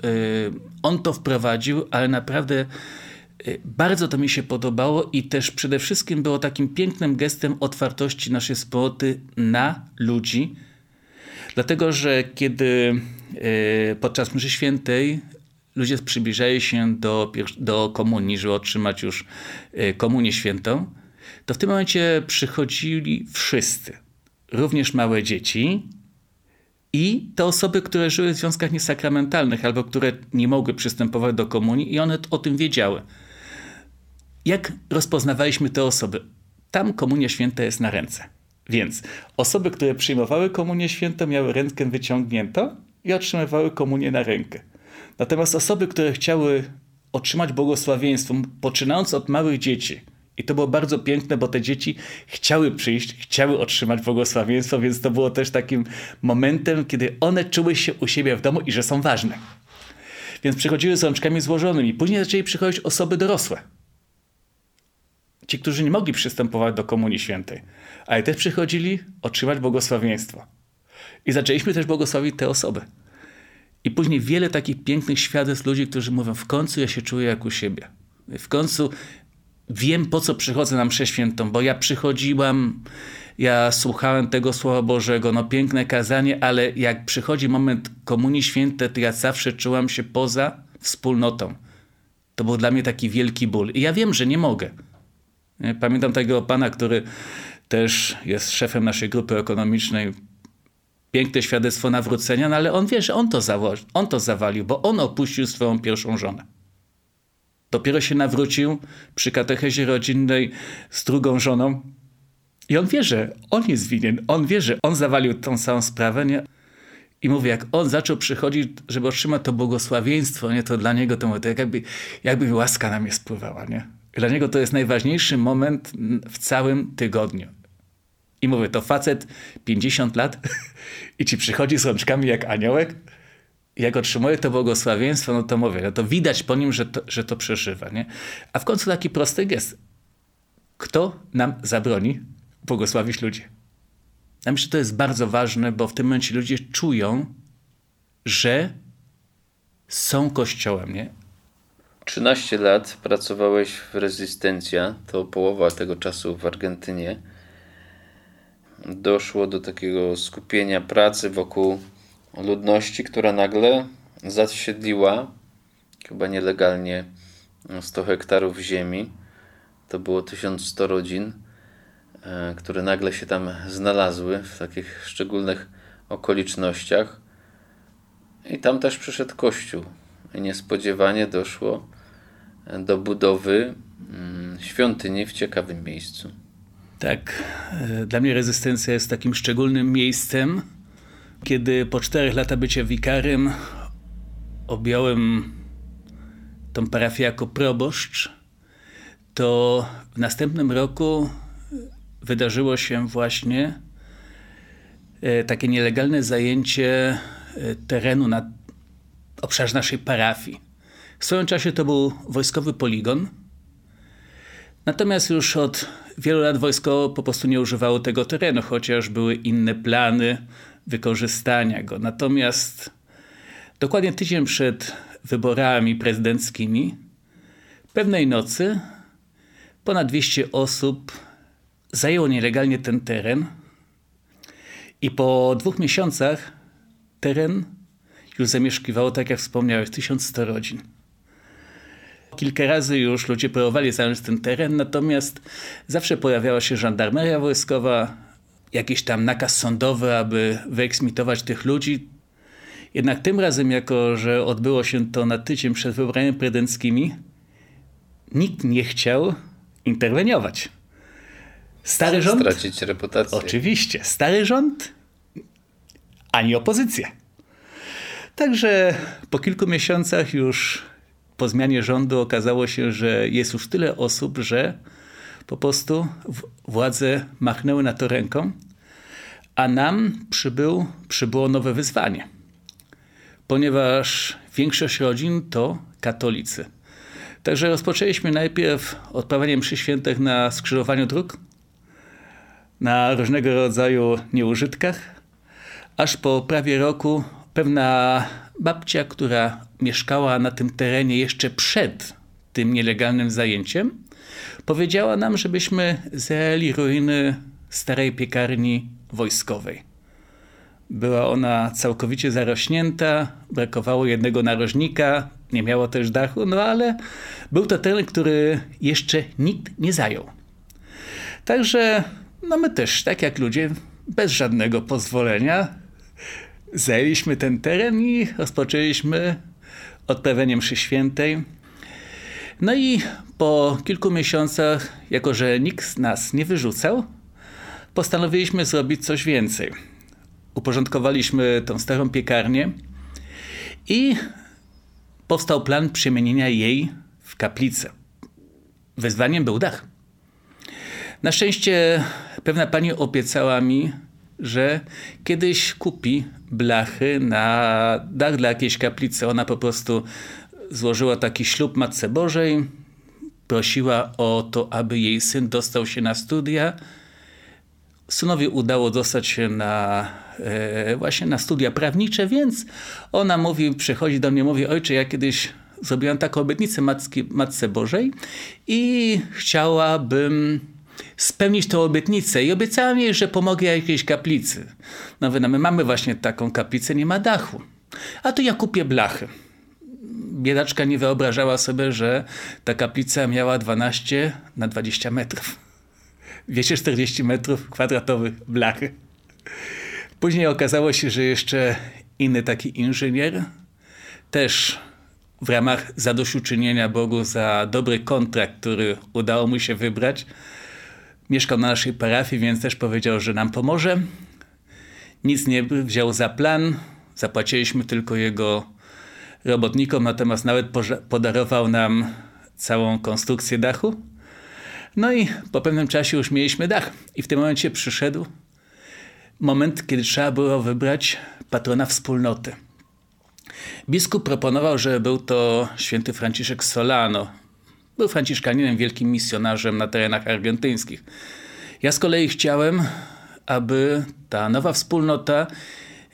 on to wprowadził, ale naprawdę y, bardzo to mi się podobało i też przede wszystkim było takim pięknym gestem otwartości naszej wspólnoty na ludzi, Dlatego, że kiedy e, podczas mszy świętej ludzie przybliżają się do, do komunii, żeby otrzymać już y, komunię świętą, to w tym momencie przychodzili wszyscy, również małe dzieci i te osoby, które żyły w związkach niesakramentalnych albo które nie mogły przystępować do komunii i one o tym wiedziały. Jak rozpoznawaliśmy te osoby? Tam komunia święta jest na ręce. Więc osoby, które przyjmowały komunię świętą, miały rękę wyciągniętą i otrzymywały komunię na rękę. Natomiast osoby, które chciały otrzymać błogosławieństwo, poczynając od małych dzieci, i to było bardzo piękne, bo te dzieci chciały przyjść, chciały otrzymać błogosławieństwo, więc to było też takim momentem, kiedy one czuły się u siebie w domu i że są ważne. Więc przychodziły z rączkami złożonymi. Później zaczęli przychodzić osoby dorosłe. Ci, którzy nie mogli przystępować do Komunii Świętej, ale też przychodzili otrzymać błogosławieństwo. I zaczęliśmy też błogosławić te osoby. I później wiele takich pięknych świadectw ludzi, którzy mówią, w końcu ja się czuję jak u siebie. W końcu wiem, po co przychodzę na mszę świętą, bo ja przychodziłam, ja słuchałem tego Słowa Bożego, no piękne kazanie, ale jak przychodzi moment Komunii Świętej, to ja zawsze czułam się poza wspólnotą. To był dla mnie taki wielki ból. I ja wiem, że nie mogę. Pamiętam tego pana, który też jest szefem naszej grupy ekonomicznej. Piękne świadectwo nawrócenia, no ale on wie, że on to, zało- on to zawalił, bo on opuścił swoją pierwszą żonę. Dopiero się nawrócił przy katechezie rodzinnej z drugą żoną. I on wie, że on jest winien. On wie, że on zawalił tą samą sprawę. Nie? I mówię, jak on zaczął przychodzić, żeby otrzymać to błogosławieństwo, nie, to dla niego to, to jakby, jakby łaska na mnie spływała. Nie? Dla niego to jest najważniejszy moment w całym tygodniu. I mówię, to facet 50 lat *laughs* i ci przychodzi z rączkami jak aniołek. Jak otrzymuje to błogosławieństwo, no to mówię, no to widać po nim, że to, że to przeżywa. Nie? A w końcu taki prosty gest. Kto nam zabroni błogosławić ludzi? Ja myślę, że to jest bardzo ważne, bo w tym momencie ludzie czują, że są kościołem. Nie? 13 lat pracowałeś w Rezystencja, to połowa tego czasu w Argentynie. Doszło do takiego skupienia pracy wokół ludności, która nagle zasiedliła chyba nielegalnie 100 hektarów ziemi. To było 1100 rodzin, e, które nagle się tam znalazły w takich szczególnych okolicznościach. I tam też przyszedł kościół. I niespodziewanie doszło do budowy mm, świątyni w ciekawym miejscu. Tak, e, dla mnie rezystencja jest takim szczególnym miejscem. Kiedy po czterech latach bycia wikarym objąłem tą parafię jako proboszcz, to w następnym roku wydarzyło się właśnie e, takie nielegalne zajęcie e, terenu na obszarze naszej parafii. W swoim czasie to był wojskowy poligon. Natomiast już od wielu lat wojsko po prostu nie używało tego terenu, chociaż były inne plany wykorzystania go. Natomiast dokładnie tydzień przed wyborami prezydenckimi, pewnej nocy ponad 200 osób zajęło nielegalnie ten teren i po dwóch miesiącach teren już zamieszkiwało, tak jak wspomniałeś, 1100 rodzin. Kilka razy już ludzie próbowali zająć ten teren, natomiast zawsze pojawiała się żandarmeria wojskowa, jakiś tam nakaz sądowy, aby wyeksmitować tych ludzi. Jednak tym razem, jako że odbyło się to na tydzień przed wyborami prezydenckimi, nikt nie chciał interweniować. Stary rząd? Stracić reputację. Oczywiście. Stary rząd, ani opozycja. Także po kilku miesiącach już po zmianie rządu okazało się, że jest już tyle osób, że po prostu władze machnęły na to ręką, a nam przybył, przybyło nowe wyzwanie. Ponieważ większość rodzin to katolicy. Także rozpoczęliśmy najpierw odprawianiem mszy świętych na skrzyżowaniu dróg, na różnego rodzaju nieużytkach, aż po prawie roku pewna babcia, która mieszkała na tym terenie jeszcze przed tym nielegalnym zajęciem, powiedziała nam, żebyśmy zajęli ruiny starej piekarni wojskowej. Była ona całkowicie zarośnięta, brakowało jednego narożnika, nie miało też dachu, no ale był to teren, który jeszcze nikt nie zajął. Także no my też, tak jak ludzie, bez żadnego pozwolenia zajęliśmy ten teren i rozpoczęliśmy odprawienie mszy świętej. No i po kilku miesiącach, jako że nikt z nas nie wyrzucał, postanowiliśmy zrobić coś więcej. Uporządkowaliśmy tą starą piekarnię i powstał plan przemienienia jej w kaplicę. Wezwaniem był dach. Na szczęście pewna pani obiecała mi, że kiedyś kupi blachy na dach dla jakiejś kaplicy. Ona po prostu złożyła taki ślub Matce Bożej, prosiła o to, aby jej syn dostał się na studia. Synowi udało dostać się na, e, właśnie na studia prawnicze, więc ona mówi, przychodzi do mnie, mówi, ojcze, ja kiedyś zrobiłam taką obietnicę Matki, Matce Bożej i chciałabym spełnić tę obietnicę i obiecałam jej, że pomogę jakiejś kaplicy. No my mamy właśnie taką kaplicę, nie ma dachu. A to ja kupię blachy. Biedaczka nie wyobrażała sobie, że ta kaplica miała 12 na 20 metrów. Wiecie, 40 metrów kwadratowych blachy. Później okazało się, że jeszcze inny taki inżynier też w ramach zadośćuczynienia Bogu za dobry kontrakt, który udało mu się wybrać, mieszkał na naszej parafii, więc też powiedział, że nam pomoże. Nic nie wziął za plan, zapłaciliśmy tylko jego robotnikom, natomiast nawet podarował nam całą konstrukcję dachu. No i po pewnym czasie już mieliśmy dach. I w tym momencie przyszedł moment, kiedy trzeba było wybrać patrona wspólnoty. Biskup proponował, że był to święty Franciszek Solano, był franciszkaninem, wielkim misjonarzem na terenach argentyńskich. Ja z kolei chciałem, aby ta nowa wspólnota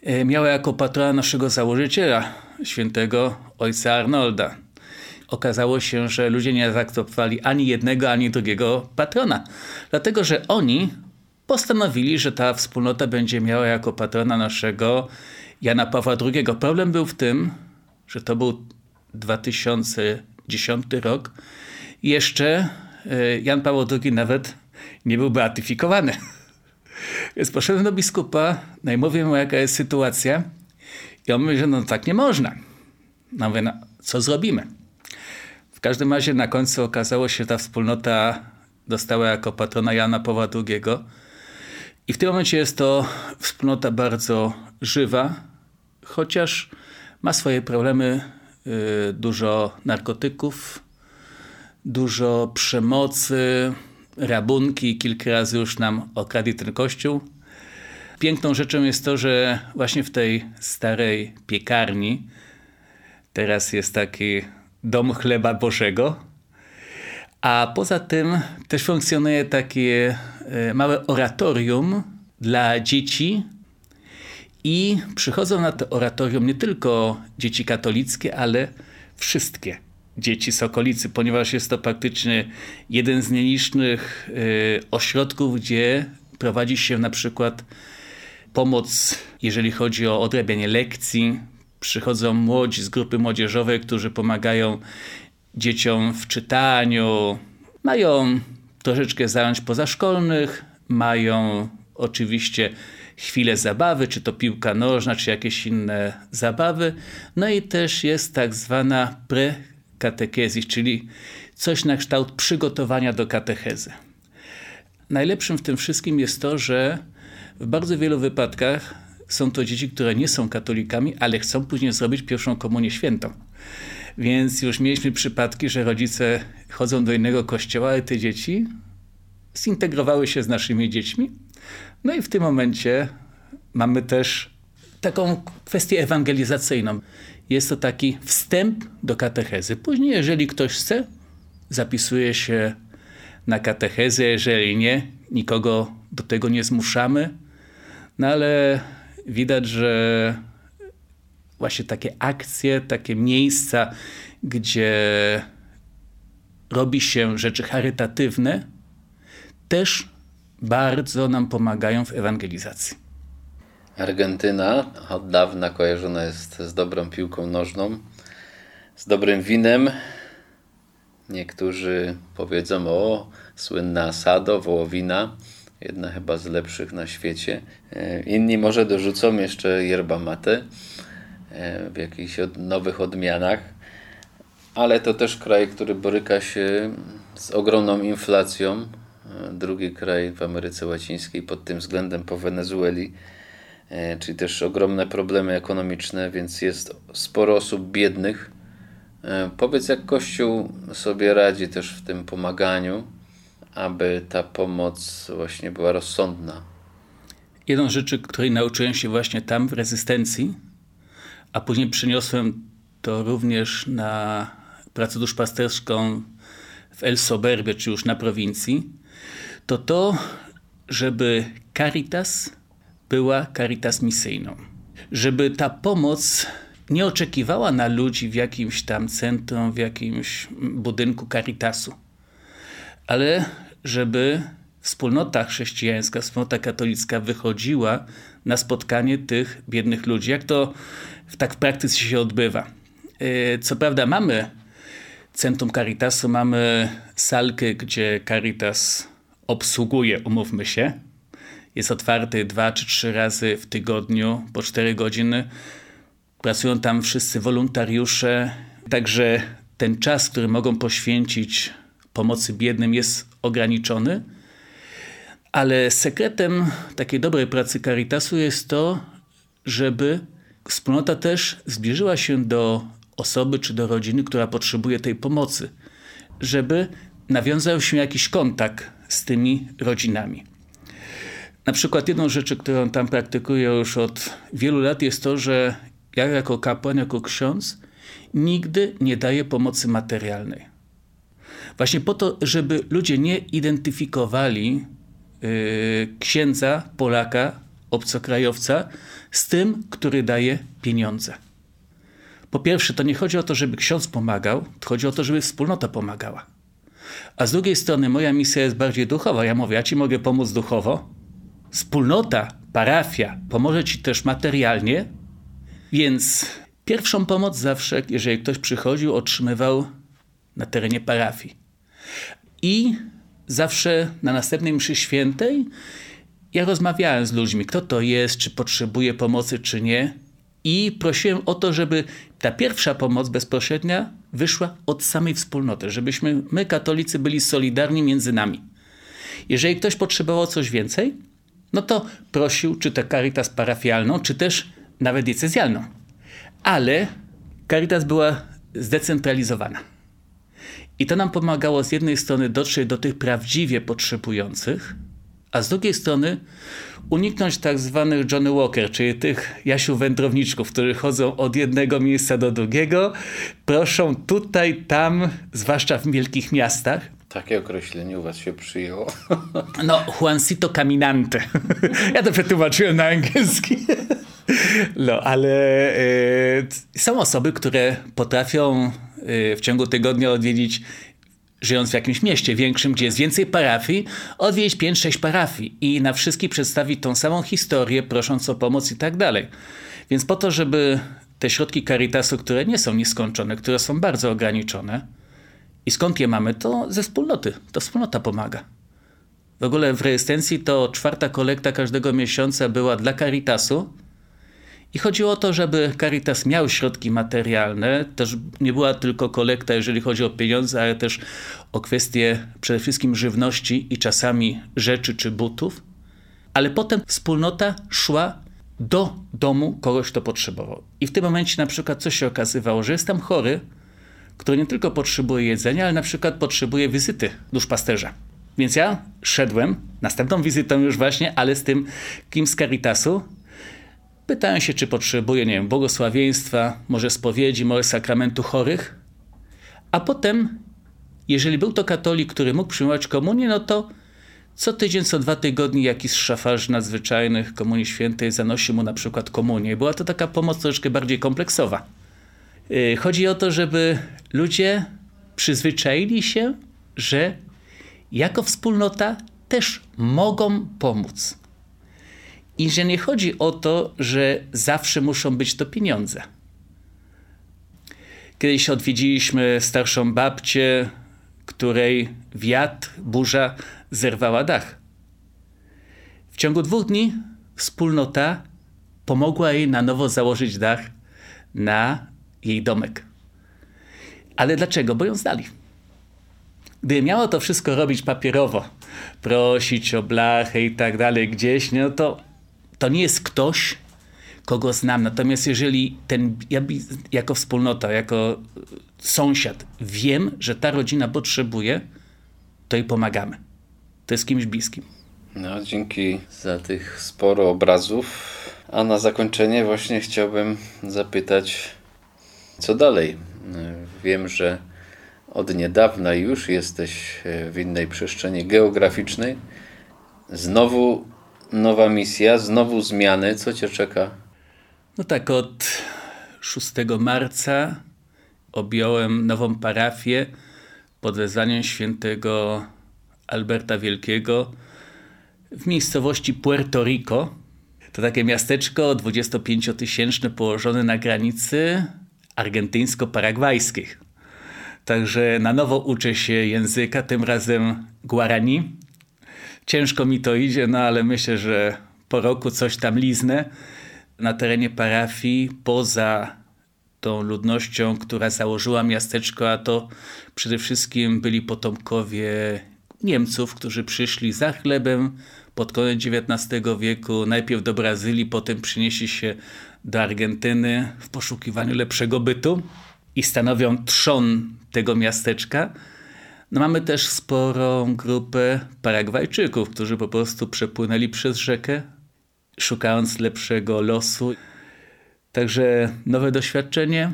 e, miała jako patrona naszego założyciela, świętego ojca Arnolda. Okazało się, że ludzie nie zaakceptowali ani jednego, ani drugiego patrona, dlatego że oni postanowili, że ta wspólnota będzie miała jako patrona naszego Jana Pawła II. Problem był w tym, że to był 2010 rok, jeszcze e, Jan Paweł II nawet nie był beatyfikowany. *laughs* Więc poszedłem do biskupa, no i mówię mu jaka jest sytuacja i on mówi, że no tak nie można. No mówię, no, co zrobimy? W każdym razie na końcu okazało się, że ta wspólnota dostała jako patrona Jana Pawła II i w tym momencie jest to wspólnota bardzo żywa, chociaż ma swoje problemy, yy, dużo narkotyków, dużo przemocy, rabunki. Kilka razy już nam okradli ten kościół. Piękną rzeczą jest to, że właśnie w tej starej piekarni teraz jest taki dom chleba Bożego. A poza tym też funkcjonuje takie e, małe oratorium dla dzieci. I przychodzą na to oratorium nie tylko dzieci katolickie, ale wszystkie dzieci z okolicy, ponieważ jest to praktycznie jeden z nielicznych y, ośrodków, gdzie prowadzi się na przykład pomoc, jeżeli chodzi o odrabianie lekcji. Przychodzą młodzi z grupy młodzieżowej, którzy pomagają dzieciom w czytaniu. Mają troszeczkę zająć pozaszkolnych, mają oczywiście chwilę zabawy, czy to piłka nożna, czy jakieś inne zabawy. No i też jest tak zwana pre katekezis, czyli coś na kształt przygotowania do katechezy. Najlepszym w tym wszystkim jest to, że w bardzo wielu wypadkach są to dzieci, które nie są katolikami, ale chcą później zrobić pierwszą komunię świętą. Więc już mieliśmy przypadki, że rodzice chodzą do innego kościoła, ale te dzieci zintegrowały się z naszymi dziećmi. No i w tym momencie mamy też taką kwestię ewangelizacyjną. Jest to taki wstęp do katechezy. Później, jeżeli ktoś chce, zapisuje się na katechezę, jeżeli nie, nikogo do tego nie zmuszamy. No ale widać, że właśnie takie akcje, takie miejsca, gdzie robi się rzeczy charytatywne, też bardzo nam pomagają w ewangelizacji. Argentyna od dawna kojarzona jest z dobrą piłką nożną. z dobrym winem. Niektórzy powiedzą, o, słynna asado, wołowina, jedna chyba z lepszych na świecie. E, inni może dorzucą jeszcze yerba mate e, w jakichś od, nowych odmianach, ale to też kraj, który boryka się z ogromną inflacją. E, drugi kraj w Ameryce Łacińskiej pod tym względem po Wenezueli, czyli też ogromne problemy ekonomiczne, więc jest sporo osób biednych. Powiedz, jak Kościół sobie radzi też w tym pomaganiu aby ta pomoc właśnie była rozsądna. Jedną rzeczy, której nauczyłem się właśnie tam w rezystencji, a później przyniosłem to również na pracę duszpasterską w El Soberbie, czy już na prowincji, to to, żeby Caritas była Caritas misyjną. Żeby ta pomoc nie oczekiwała na ludzi w jakimś tam centrum, w jakimś budynku Caritasu ale żeby wspólnota chrześcijańska, wspólnota katolicka wychodziła na spotkanie tych biednych ludzi. Jak to tak w praktyce się odbywa? E, co prawda mamy Centrum Caritasu, mamy salkę, gdzie Caritas obsługuje, umówmy się. Jest otwarty dwa czy trzy razy w tygodniu, po cztery godziny. Pracują tam wszyscy wolontariusze, także ten czas, który mogą poświęcić pomocy biednym jest ograniczony, ale sekretem takiej dobrej pracy Caritasu jest to, żeby wspólnota też zbliżyła się do osoby czy do rodziny, która potrzebuje tej pomocy, żeby nawiązał się jakiś kontakt z tymi rodzinami. Na przykład jedną rzeczy, którą tam praktykuję już od wielu lat jest to, że ja jako kapłan, jako ksiądz nigdy nie daję pomocy materialnej. Właśnie po to, żeby ludzie nie identyfikowali yy, księdza, Polaka, obcokrajowca z tym, który daje pieniądze. Po pierwsze, to nie chodzi o to, żeby ksiądz pomagał, chodzi o to, żeby wspólnota pomagała. A z drugiej strony moja misja jest bardziej duchowa. Ja mówię, ja ci mogę pomóc duchowo. Wspólnota, parafia pomoże ci też materialnie, więc pierwszą pomoc zawsze, jeżeli ktoś przychodził, otrzymywał na terenie parafii. I zawsze na następnej mszy świętej ja rozmawiałem z ludźmi, kto to jest, czy potrzebuje pomocy, czy nie. I prosiłem o to, żeby ta pierwsza pomoc bezpośrednia wyszła od samej wspólnoty, żebyśmy my, katolicy, byli solidarni między nami. Jeżeli ktoś potrzebował coś więcej, no to prosił, czy to caritas parafialną, czy też nawet diecezjalną. Ale caritas była zdecentralizowana. I to nam pomagało z jednej strony dotrzeć do tych prawdziwie potrzebujących, a z drugiej strony uniknąć tak zwanych Johnny Walker, czyli tych Jasiu wędrowniczków, którzy chodzą od jednego miejsca do drugiego, proszą tutaj, tam, zwłaszcza w wielkich miastach. Takie określenie u was się przyjęło. *laughs* No, Juancito Caminante. *laughs* Ja to przetłumaczyłem na angielski. *laughs* No, ale y, są osoby, które potrafią w ciągu tygodnia odwiedzić żyjąc w jakimś mieście większym, gdzie jest więcej parafii, odwiedzić 5-6 parafii i na wszystkich przedstawić tą samą historię, prosząc o pomoc i tak dalej. Więc po to, żeby te środki Caritasu, które nie są nieskończone, które są bardzo ograniczone, i skąd je mamy, to ze wspólnoty. To wspólnota pomaga. W ogóle w rezystencji to czwarta kolekta każdego miesiąca była dla Caritasu, i chodziło o to, żeby Caritas miał środki materialne. Też nie była tylko kolekta, jeżeli chodzi o pieniądze, ale też o kwestie przede wszystkim żywności i czasami rzeczy czy butów. Ale potem wspólnota szła do domu kogoś, kto potrzebował. I w tym momencie na przykład coś się okazywało, że jest tam chory, który nie tylko potrzebuje jedzenia, ale na przykład potrzebuje wizyty duszpasterza. Więc ja szedłem, następną wizytą już właśnie, ale z tym kim z Caritasu, Pytałem się, czy potrzebuje, nie wiem, błogosławieństwa, może spowiedzi, może sakramentu chorych. A potem, jeżeli był to katolik, który mógł przyjmować komunię, no to co tydzień, co dwa tygodnie jakiś szafarz nadzwyczajnych Komunii Świętej zanosi mu na przykład komunię. Była to taka pomoc troszkę bardziej kompleksowa. Y, chodzi o to, żeby ludzie przyzwyczaili się, że jako wspólnota też mogą pomóc. I że nie chodzi o to, że zawsze muszą być to pieniądze. Kiedyś odwiedziliśmy starszą babcię, której wiatr, burza zerwała dach. W ciągu dwóch dni wspólnota pomogła jej na nowo założyć dach na jej domek. Ale dlaczego? Bo ją zdali. Gdy miało to wszystko robić papierowo, prosić o blachę i tak dalej gdzieś, no to to nie jest ktoś, kogo znam. Natomiast jeżeli ten, ja jako wspólnota, jako sąsiad wiem, że ta rodzina potrzebuje, to jej pomagamy. To jest kimś bliskim. No, dzięki za tych sporo obrazów. A na zakończenie właśnie chciałbym zapytać, co dalej? Wiem, że od niedawna już jesteś w innej przestrzeni geograficznej. Znowu nowa misja, znowu zmiany. Co cię czeka? No tak, od 6 marca objąłem nową parafię pod wezwaniem świętego Alberta Wielkiego w miejscowości Puerto Rico. To takie miasteczko 25-tysięczne położone na granicy argentyńsko-paragwajskiej. Także na nowo uczę się języka, tym razem Guarani. Ciężko mi to idzie, no ale myślę, że po roku coś tam liznę. Na terenie parafii, poza tą ludnością, która założyła miasteczko, a to przede wszystkim byli potomkowie Niemców, którzy przyszli za chlebem pod koniec XIX wieku, najpierw do Brazylii, potem przynieśli się do Argentyny w poszukiwaniu lepszego bytu i stanowią trzon tego miasteczka. No mamy też sporą grupę Paragwajczyków, którzy po prostu przepłynęli przez rzekę, szukając lepszego losu. Także nowe doświadczenie,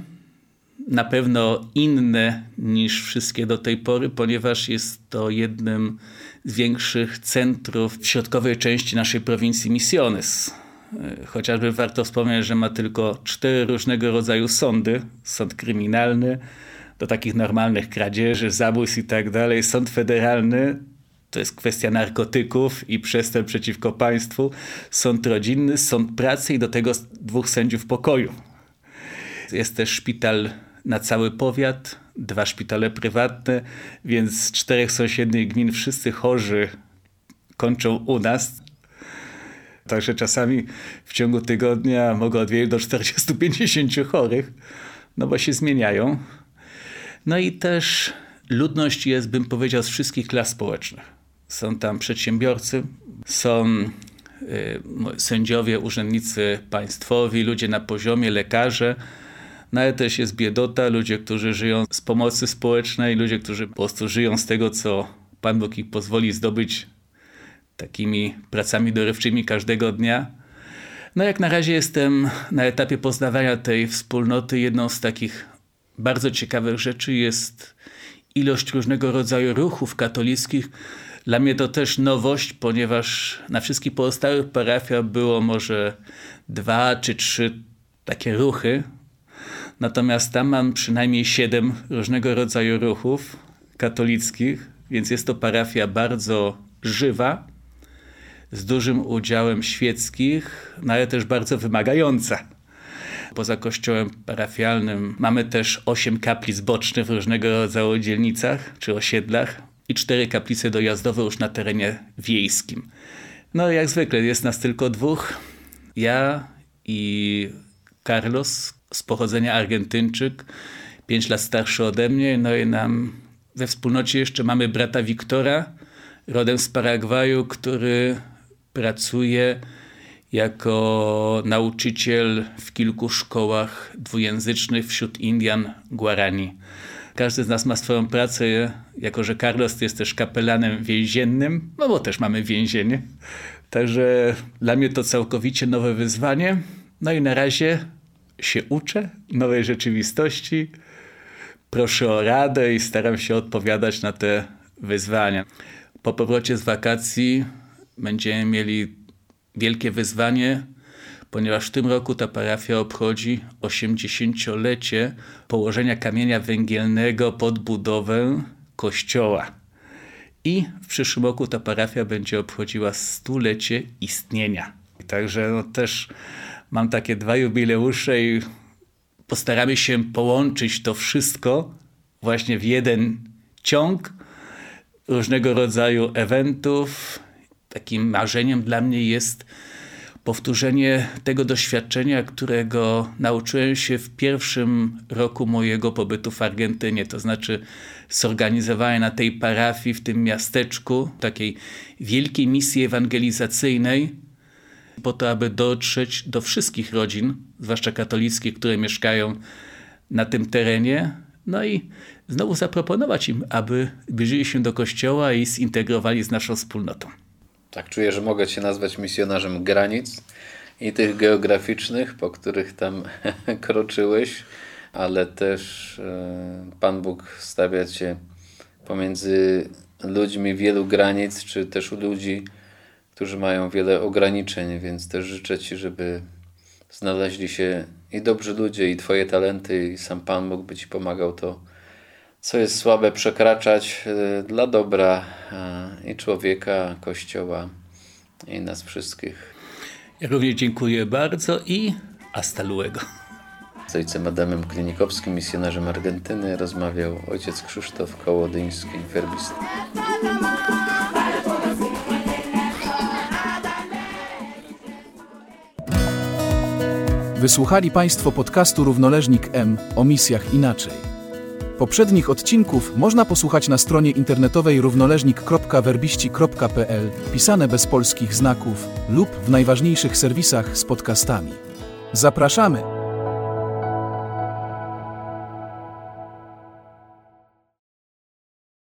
na pewno inne niż wszystkie do tej pory, ponieważ jest to jednym z większych centrów w środkowej części naszej prowincji Misiones. Chociażby warto wspomnieć, że ma tylko cztery różnego rodzaju sądy. Sąd kryminalny, do takich normalnych kradzieży, zabójstw i tak dalej. Sąd federalny to jest kwestia narkotyków i przestępstw przeciwko państwu. Sąd rodzinny, sąd pracy i do tego dwóch sędziów pokoju. Jest też szpital na cały powiat, dwa szpitale prywatne, więc z czterech sąsiednich gmin wszyscy chorzy kończą u nas. Także czasami w ciągu tygodnia mogę odwiedzić do 40-50 chorych, no bo się zmieniają. No i też ludność jest, bym powiedział, z wszystkich klas społecznych. Są tam przedsiębiorcy, są y, sędziowie, urzędnicy państwowi, ludzie na poziomie, lekarze, no ale też jest biedota, ludzie, którzy żyją z pomocy społecznej, ludzie, którzy po prostu żyją z tego, co Pan Bóg ich pozwoli zdobyć takimi pracami dorywczymi każdego dnia. No jak na razie jestem na etapie poznawania tej wspólnoty. Jedną z takich bardzo ciekawych rzeczy jest ilość różnego rodzaju ruchów katolickich. Dla mnie to też nowość, ponieważ na wszystkich pozostałych parafiach było może dwa czy trzy takie ruchy. Natomiast tam mam przynajmniej siedem różnego rodzaju ruchów katolickich, więc jest to parafia bardzo żywa, z dużym udziałem świeckich, no ale też bardzo wymagająca. Poza kościołem parafialnym mamy też osiem kaplic bocznych w różnego rodzaju dzielnicach czy osiedlach i cztery kaplice dojazdowe już na terenie wiejskim. No jak zwykle jest nas tylko dwóch. Ja i Carlos z pochodzenia Argentyńczyk, pięć lat starszy ode mnie. No i nam we wspólnocie jeszcze mamy brata Wiktora, rodem z Paragwaju, który pracuje jako nauczyciel w kilku szkołach dwujęzycznych wśród Indian Guarani. Każdy z nas ma swoją pracę, jako że Carlos jest też kapelanem więziennym, no bo też mamy więzienie. Także dla mnie to całkowicie nowe wyzwanie. No i na razie się uczę nowej rzeczywistości. Proszę o radę i staram się odpowiadać na te wyzwania. Po powrocie z wakacji będziemy mieli wielkie wyzwanie, ponieważ w tym roku ta parafia obchodzi 80-lecie położenia kamienia węgielnego pod budowę kościoła. I w przyszłym roku ta parafia będzie obchodziła stulecie istnienia. Także no też mam takie dwa jubileusze i postaramy się połączyć to wszystko właśnie w jeden ciąg różnego rodzaju eventów. Takim marzeniem dla mnie jest powtórzenie tego doświadczenia, którego nauczyłem się w pierwszym roku mojego pobytu w Argentynie. To znaczy, zorganizowałem na tej parafii, w tym miasteczku, takiej wielkiej misji ewangelizacyjnej, po to, aby dotrzeć do wszystkich rodzin, zwłaszcza katolickich, które mieszkają na tym terenie. No i znowu zaproponować im, aby zbliżyli się do kościoła i zintegrowali z naszą wspólnotą. Tak, czuję, że mogę Cię nazwać misjonarzem granic i tych geograficznych, po których tam *laughs* kroczyłeś, ale też e, Pan Bóg stawia Cię pomiędzy ludźmi wielu granic, czy też ludzi, którzy mają wiele ograniczeń, więc też życzę Ci, żeby znaleźli się i dobrzy ludzie, i Twoje talenty, i sam Pan Bóg by Ci pomagał to, co jest słabe, przekraczać e, dla dobra e, i człowieka, Kościoła, i nas wszystkich. Ja również dziękuję bardzo i hasta luego. Z ojcem Adamem Klinikowskim, misjonarzem Argentyny, rozmawiał ojciec Krzysztof Kołodyński, werbista. Wysłuchali Państwo podcastu Równoleżnik M o misjach inaczej. Poprzednich odcinków można posłuchać na stronie internetowej równoleżnik.werbiści.pl, pisane bez polskich znaków, lub w najważniejszych serwisach z podcastami. Zapraszamy!